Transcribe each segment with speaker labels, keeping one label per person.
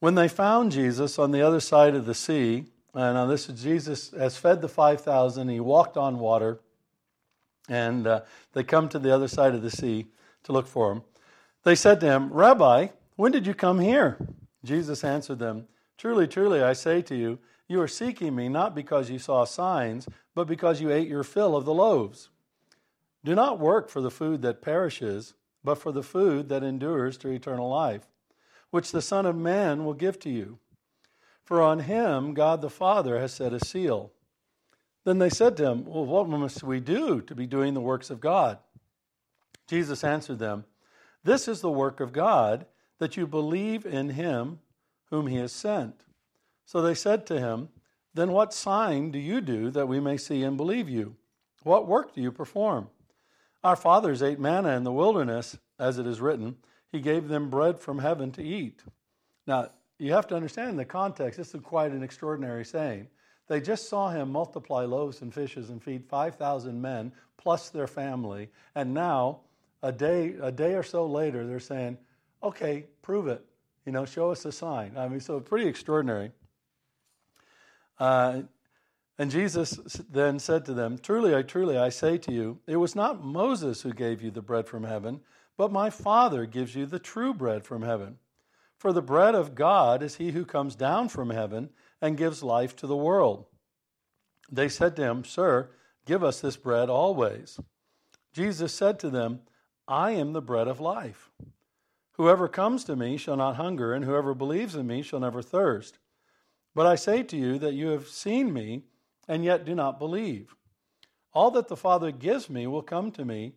Speaker 1: When they found Jesus on the other side of the sea, and now this is Jesus has fed the 5,000, he walked on water, and uh, they come to the other side of the sea to look for him. They said to him, Rabbi, when did you come here? Jesus answered them, Truly, truly, I say to you, you are seeking me not because you saw signs, but because you ate your fill of the loaves. Do not work for the food that perishes, but for the food that endures to eternal life, which the Son of Man will give to you. For on him God the Father has set a seal. Then they said to him, Well, what must we do to be doing the works of God? Jesus answered them, This is the work of God, that you believe in him whom he has sent. So they said to him, Then what sign do you do that we may see and believe you? What work do you perform? Our fathers ate manna in the wilderness, as it is written, He gave them bread from heaven to eat. Now, you have to understand the context. This is quite an extraordinary saying. They just saw him multiply loaves and fishes and feed 5,000 men plus their family. And now, a day, a day or so later, they're saying, okay, prove it. You know, show us a sign. I mean, so pretty extraordinary. Uh, and Jesus then said to them, Truly, I truly, I say to you, it was not Moses who gave you the bread from heaven, but my Father gives you the true bread from heaven. For the bread of God is he who comes down from heaven and gives life to the world. They said to him, Sir, give us this bread always. Jesus said to them, I am the bread of life. Whoever comes to me shall not hunger, and whoever believes in me shall never thirst. But I say to you that you have seen me and yet do not believe. All that the Father gives me will come to me,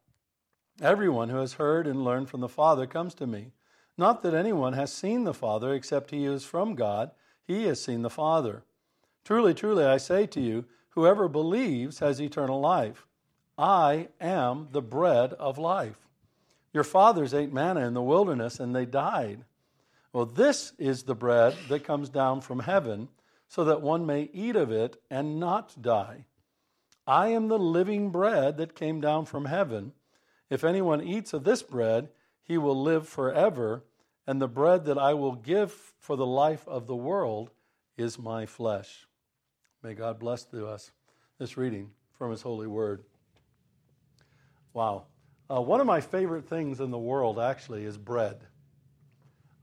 Speaker 1: Everyone who has heard and learned from the Father comes to me. Not that anyone has seen the Father except he is from God, he has seen the Father. Truly, truly, I say to you, whoever believes has eternal life. I am the bread of life. Your fathers ate manna in the wilderness and they died. Well, this is the bread that comes down from heaven so that one may eat of it and not die. I am the living bread that came down from heaven. If anyone eats of this bread, he will live forever, and the bread that I will give for the life of the world is my flesh. May God bless to us this reading from His holy word. Wow. Uh, one of my favorite things in the world actually is bread.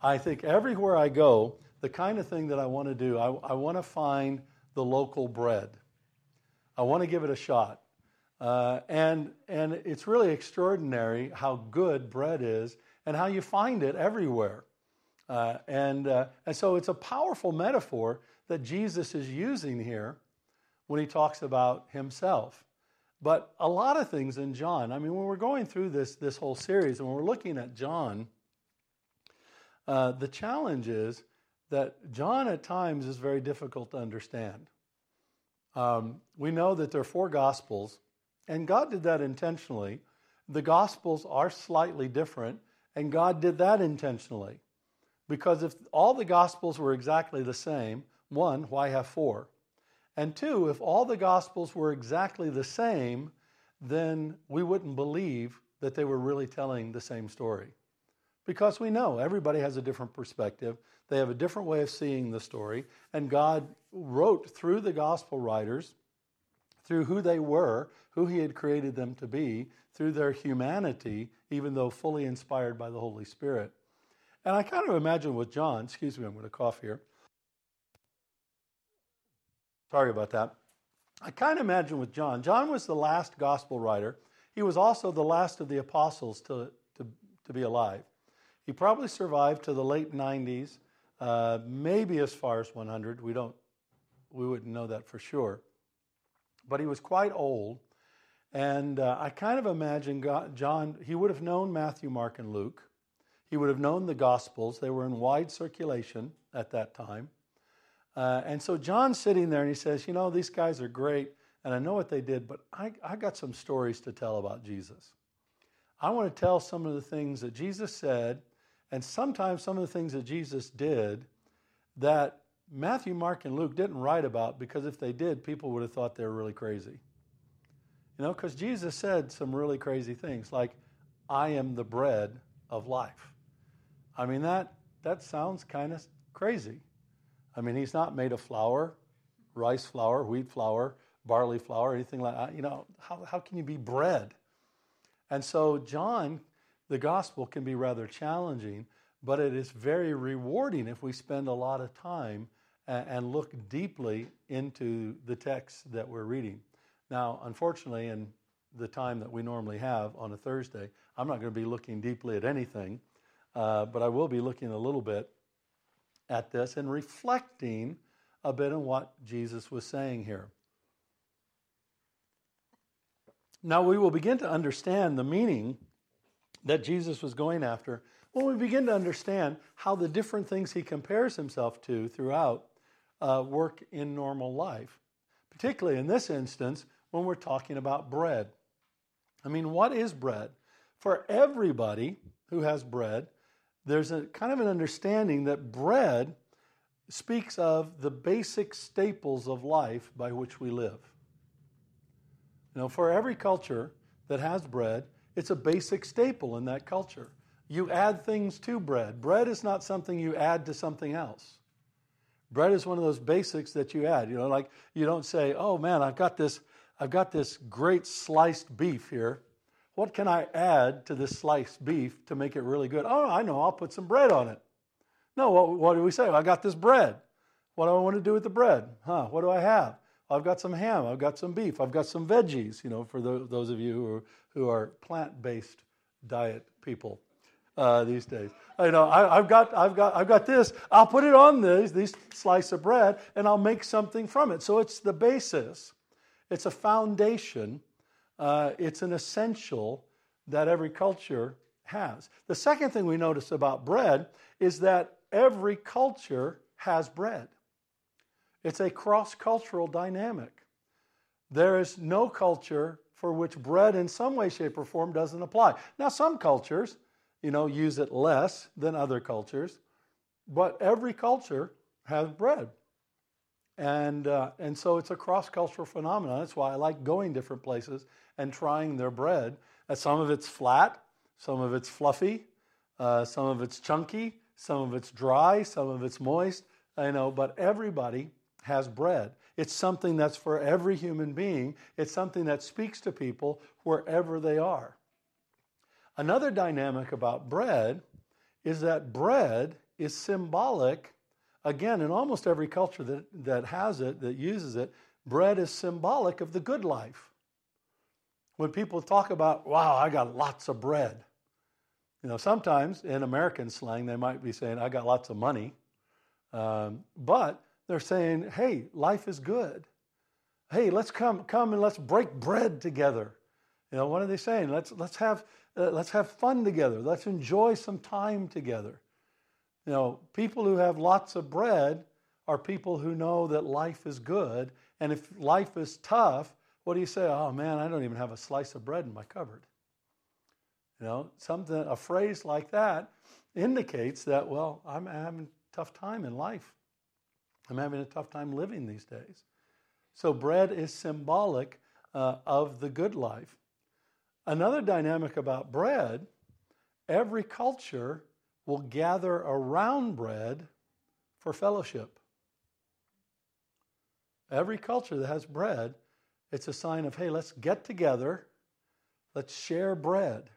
Speaker 1: I think everywhere I go, the kind of thing that I want to do, I, I want to find the local bread. I want to give it a shot. Uh, and, and it's really extraordinary how good bread is and how you find it everywhere. Uh, and, uh, and so it's a powerful metaphor that Jesus is using here when he talks about himself. But a lot of things in John, I mean, when we're going through this, this whole series and when we're looking at John, uh, the challenge is that John at times is very difficult to understand. Um, we know that there are four Gospels, and God did that intentionally. The Gospels are slightly different, and God did that intentionally. Because if all the Gospels were exactly the same, one, why have four? And two, if all the Gospels were exactly the same, then we wouldn't believe that they were really telling the same story. Because we know everybody has a different perspective. They have a different way of seeing the story. And God wrote through the gospel writers, through who they were, who He had created them to be, through their humanity, even though fully inspired by the Holy Spirit. And I kind of imagine with John, excuse me, I'm going to cough here. Sorry about that. I kind of imagine with John, John was the last gospel writer. He was also the last of the apostles to, to, to be alive. He probably survived to the late 90s, uh, maybe as far as 100. We don't, we wouldn't know that for sure. But he was quite old, and uh, I kind of imagine God, John. He would have known Matthew, Mark, and Luke. He would have known the Gospels. They were in wide circulation at that time. Uh, and so John's sitting there and he says, You know, these guys are great, and I know what they did, but I, I got some stories to tell about Jesus. I want to tell some of the things that Jesus said, and sometimes some of the things that Jesus did that Matthew, Mark, and Luke didn't write about because if they did, people would have thought they were really crazy. You know, because Jesus said some really crazy things like, I am the bread of life. I mean, that, that sounds kind of crazy. I mean, he's not made of flour, rice flour, wheat flour, barley flour, anything like that. You know, how, how can you be bread? And so, John, the gospel can be rather challenging, but it is very rewarding if we spend a lot of time and, look deeply into the text that we're reading. Now, unfortunately, in the time that we normally have on a Thursday, I'm not going to be looking deeply at anything. Uh, but I will be looking a little bit at this and reflecting a bit on what Jesus was saying here. Now we will begin to understand the meaning that Jesus was going after when we begin to understand how the different things he compares himself to throughout uh, work in normal life, particularly in this instance when we're talking about bread. I mean, what is bread? For everybody who has bread, there's a kind of an understanding that bread speaks of the basic staples of life by which we live. You know, for every culture that has bread, it's a basic staple in that culture. You add things to bread. Bread is not something you add to something else. Bread is one of those basics that you add. You know, like you don't say, "Oh man, I've got this I've got this great sliced beef here. What can I add to this sliced beef to make it really good? Oh, I know, I'll put some bread on it. No, what, what do we say? I got this bread. What do I want to do with the bread? Huh, what do I have? I've got some ham, I've got some beef, I've got some veggies, you know, for the, those of you who are, who are plant based diet people. Uh, these days. You know, I, have got, I've got, I've got this. I'll put it on these, these slice of bread, and I'll make something from it. So it's the basis. It's a foundation uh, it's an essential that every culture has. The second thing we notice about bread is that every culture has bread. It's a cross cultural dynamic. There is no culture for which bread in some way, shape, or form doesn't apply. Now, some cultures, you know, use it less than other cultures, but every culture has bread. And, uh, and so it's a cross cultural phenomenon. That's why I like going different places and trying their bread. And some of it's flat, some of it's fluffy, uh, some of it's chunky, some of it's dry, some of it's moist. I know, but everybody has bread. It's something that's for every human being. It's something that speaks to people wherever they are. Another dynamic about bread is that bread is symbolic Again, in almost every culture that, that has it, that uses it, bread is symbolic of the good life. When people talk about, wow, I got lots of bread, you know, sometimes in American slang, they might be saying, I got lots of money. Um, but they're saying, hey, life is good. Hey, let's come, come and let's break bread together. You know, what are they saying? Let's, let's, have, uh, let's have fun together. Let's enjoy some time together. You know, people who have lots of bread are people who know that life is good. And if life is tough, what do you say? Oh man, I don't even have a slice of bread in my cupboard. You know, something, a phrase like that indicates that, well, I'm having a tough time in life. I'm having a tough time living these days. So, bread is symbolic uh, of the good life. Another dynamic about bread every culture will gather around bread for fellowship. Every culture that has bread, it's a sign of, hey, let's get together, let's share bread.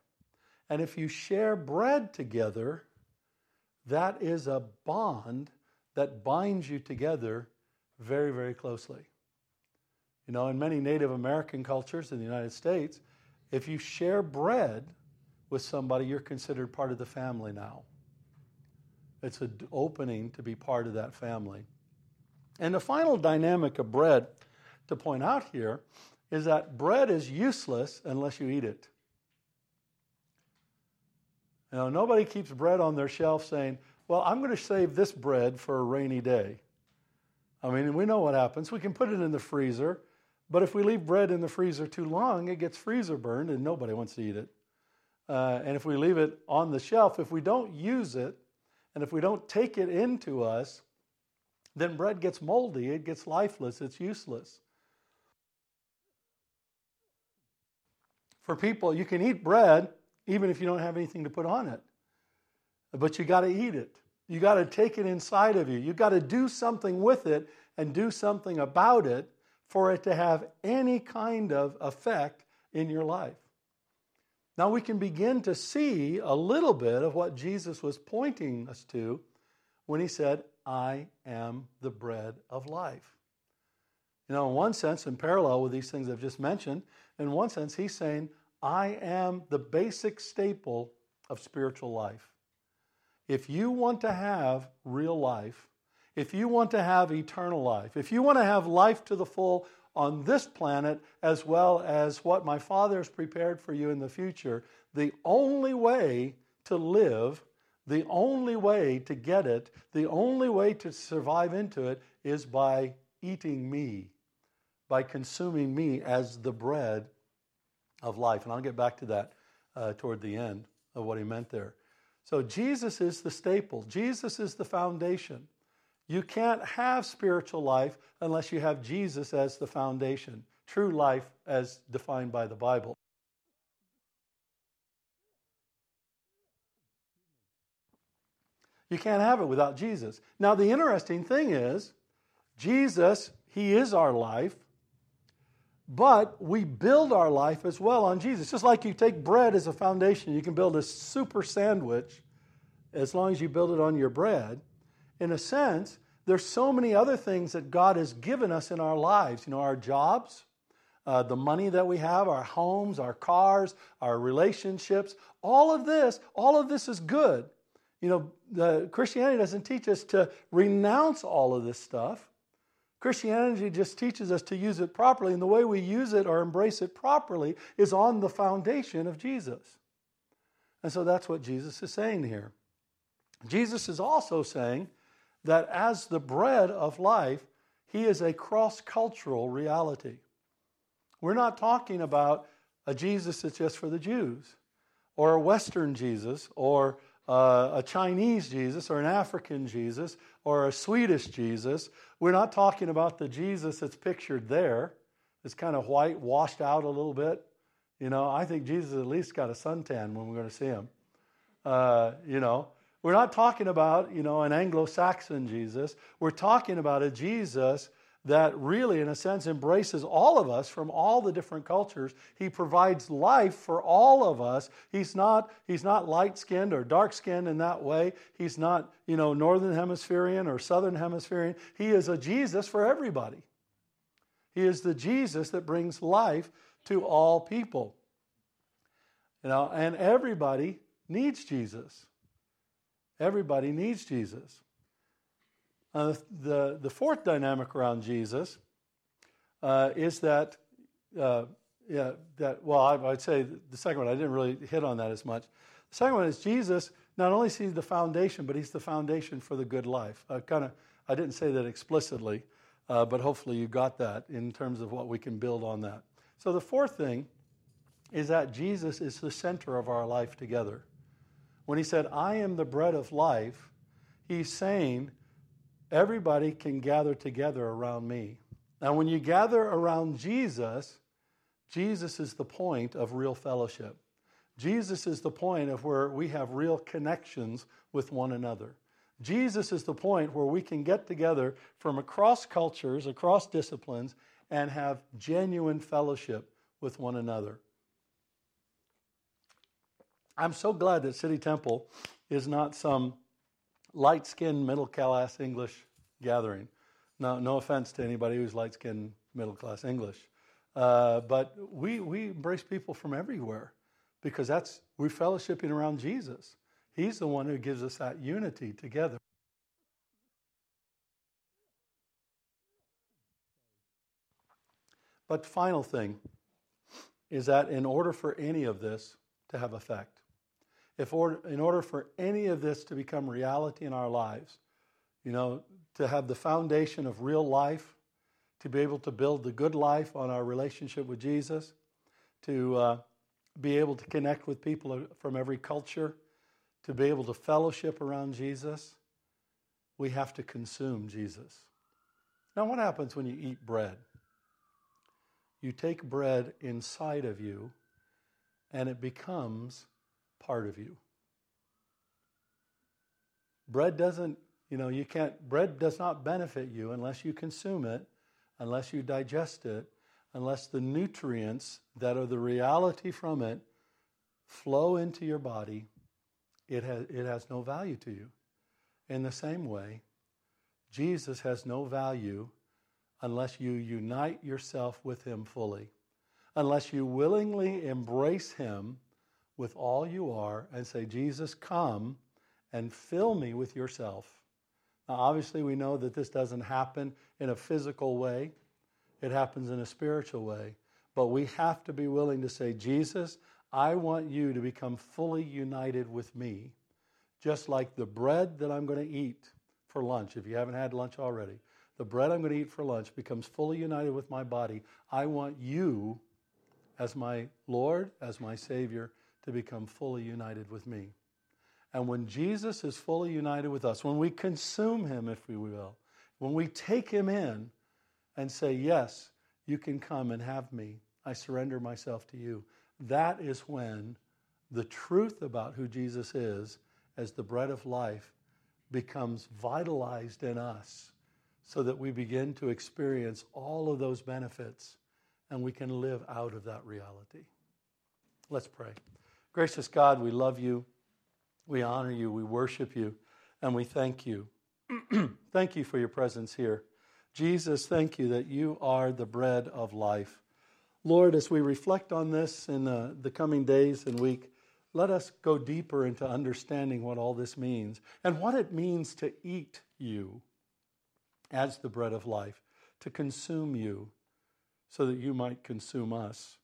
Speaker 1: And if you share bread together, that is a bond that binds you together very, very closely. You know, in many Native American cultures in the United States, if you share bread with somebody, you're considered part of the family now. It's an opening to be part of that family. And the final dynamic of bread to point out here is that bread is useless unless you eat it. Know, nobody keeps bread on their shelf saying, Well, I'm going to save this bread for a rainy day. I mean, we know what happens. We can put it in the freezer, but if we leave bread in the freezer too long, it gets freezer burned and nobody wants to eat it. Uh, and if we leave it on the shelf, if we don't use it, and if we don't take it into us, then bread gets moldy, it gets lifeless, it's useless. For people, you can eat bread even if you don't have anything to put on it, but you got to eat it. You got to take it inside of you. You got to do something with it and do something about it for it to have any kind of effect in your life. Now we can begin to see a little bit of what Jesus was pointing us to when he said, I am the bread of life. You know, in one sense, in parallel with these things I've just mentioned, in one sense, he's saying, I am the basic staple of spiritual life. If you want to have real life, if you want to have eternal life, if you want to have life to the full on this planet as well as what my Father has prepared for you in the future, the only way to live, the only way to get it, the only way to survive into it is by eating me, by consuming me as the bread of life. And I'll get back to that uh, toward the end of what he meant there. So Jesus is the staple, Jesus is the foundation. You can't have spiritual life unless you have Jesus as the foundation, true life as defined by the Bible. You can't have it without Jesus. Now, the interesting thing is, Jesus, He is our life, but we build our life as well on Jesus. Just like you take bread as a foundation, you can build a super sandwich as long as you build it on your bread. In a sense, there's so many other things that God has given us in our lives. You know, our jobs, uh, the money that we have, our homes, our cars, our relationships, all of this, all of this is good. You know, the, Christianity doesn't teach us to renounce all of this stuff. Christianity just teaches us to use it properly, and the way we use it or embrace it properly is on the foundation of Jesus. And so that's what Jesus is saying here. Jesus is also saying that as the bread of life, he is a cross cultural reality. We're not talking about a Jesus that's just for the Jews, or a Western Jesus, or uh, a Chinese Jesus or an African Jesus or a Swedish Jesus. We're not talking about the Jesus that's pictured there. It's kind of white, washed out a little bit. You know, I think Jesus at least got a suntan when we're going to see him. Uh, you know, we're not talking about, you know, an Anglo Saxon Jesus. We're talking about a Jesus that really, in a sense, embraces all of us from all the different cultures. He provides life for all of us. He's not, he's not light skinned or dark skinned in that way. He's not, you know, northern hemispherian or southern hemispherian. He is a Jesus for everybody. He is the Jesus that brings life to all people. You know, and everybody needs Jesus. Everybody needs Jesus. Uh, the, the fourth dynamic around Jesus uh, is that, uh, yeah, that, well, I, would say the second one, I didn't really hit on that as much. The second one is Jesus not only sees the foundation, but he's the foundation for the good life. Kind of, I didn't say that explicitly, uh, but hopefully you got that in terms of what we can build on that. So the fourth thing is that Jesus is the center of our life together. When he said, I am the bread of life, he's saying, everybody can gather together around me. Now, when you gather around Jesus, Jesus is the point of real fellowship. Jesus is the point of where we have real connections with one another. Jesus is the point where we can get together from across cultures, across disciplines, and have genuine fellowship with one another. I'm so glad that City Temple is not some light skinned, middle class English gathering. No, no offense to anybody who's light skinned middle class English. Uh, but we, we embrace people from everywhere because that's we're fellowshipping around Jesus. He's the one who gives us that unity together. But final thing is that in order for any of this to have effect, if or, in order for any of this to become reality in our lives, you know, to have the foundation of real life, to be able to build the good life on our relationship with Jesus, to uh, be able to connect with people from every culture, to be able to fellowship around Jesus, we have to consume Jesus. Now, what happens when you eat bread? You take bread inside of you, and it becomes part of you. Bread doesn't, you know, you can't, bread does not benefit you unless you consume it, unless you digest it, unless the nutrients that are the reality from it flow into your body, it has, it has no value to you. In the same way, Jesus has no value unless you unite yourself with Him fully, unless you willingly embrace Him with all you are and say, Jesus, come and fill me with yourself. Now, obviously, we know that this doesn't happen in a physical way, it happens in a spiritual way. But we have to be willing to say, Jesus, I want you to become fully united with me, just like the bread that I'm going to eat for lunch, if you haven't had lunch already. The bread I'm going to eat for lunch becomes fully united with my body. I want you, as my Lord, as my Savior, to become fully united with me. And when Jesus is fully united with us, when we consume him, if we will, when we take him in and say, Yes, you can come and have me, I surrender myself to you, that is when the truth about who Jesus is as the bread of life becomes vitalized in us so that we begin to experience all of those benefits and we can live out of that reality. Let's pray. Gracious God, we love you, we honor you, we worship you, and we thank you. thank you for your presence here. Jesus, thank you that you are the bread of life. Lord, as we reflect on this in the, the coming days and week, let us go deeper into understanding what all this means and what it means to eat you as the bread of life, to consume you so that you might consume us.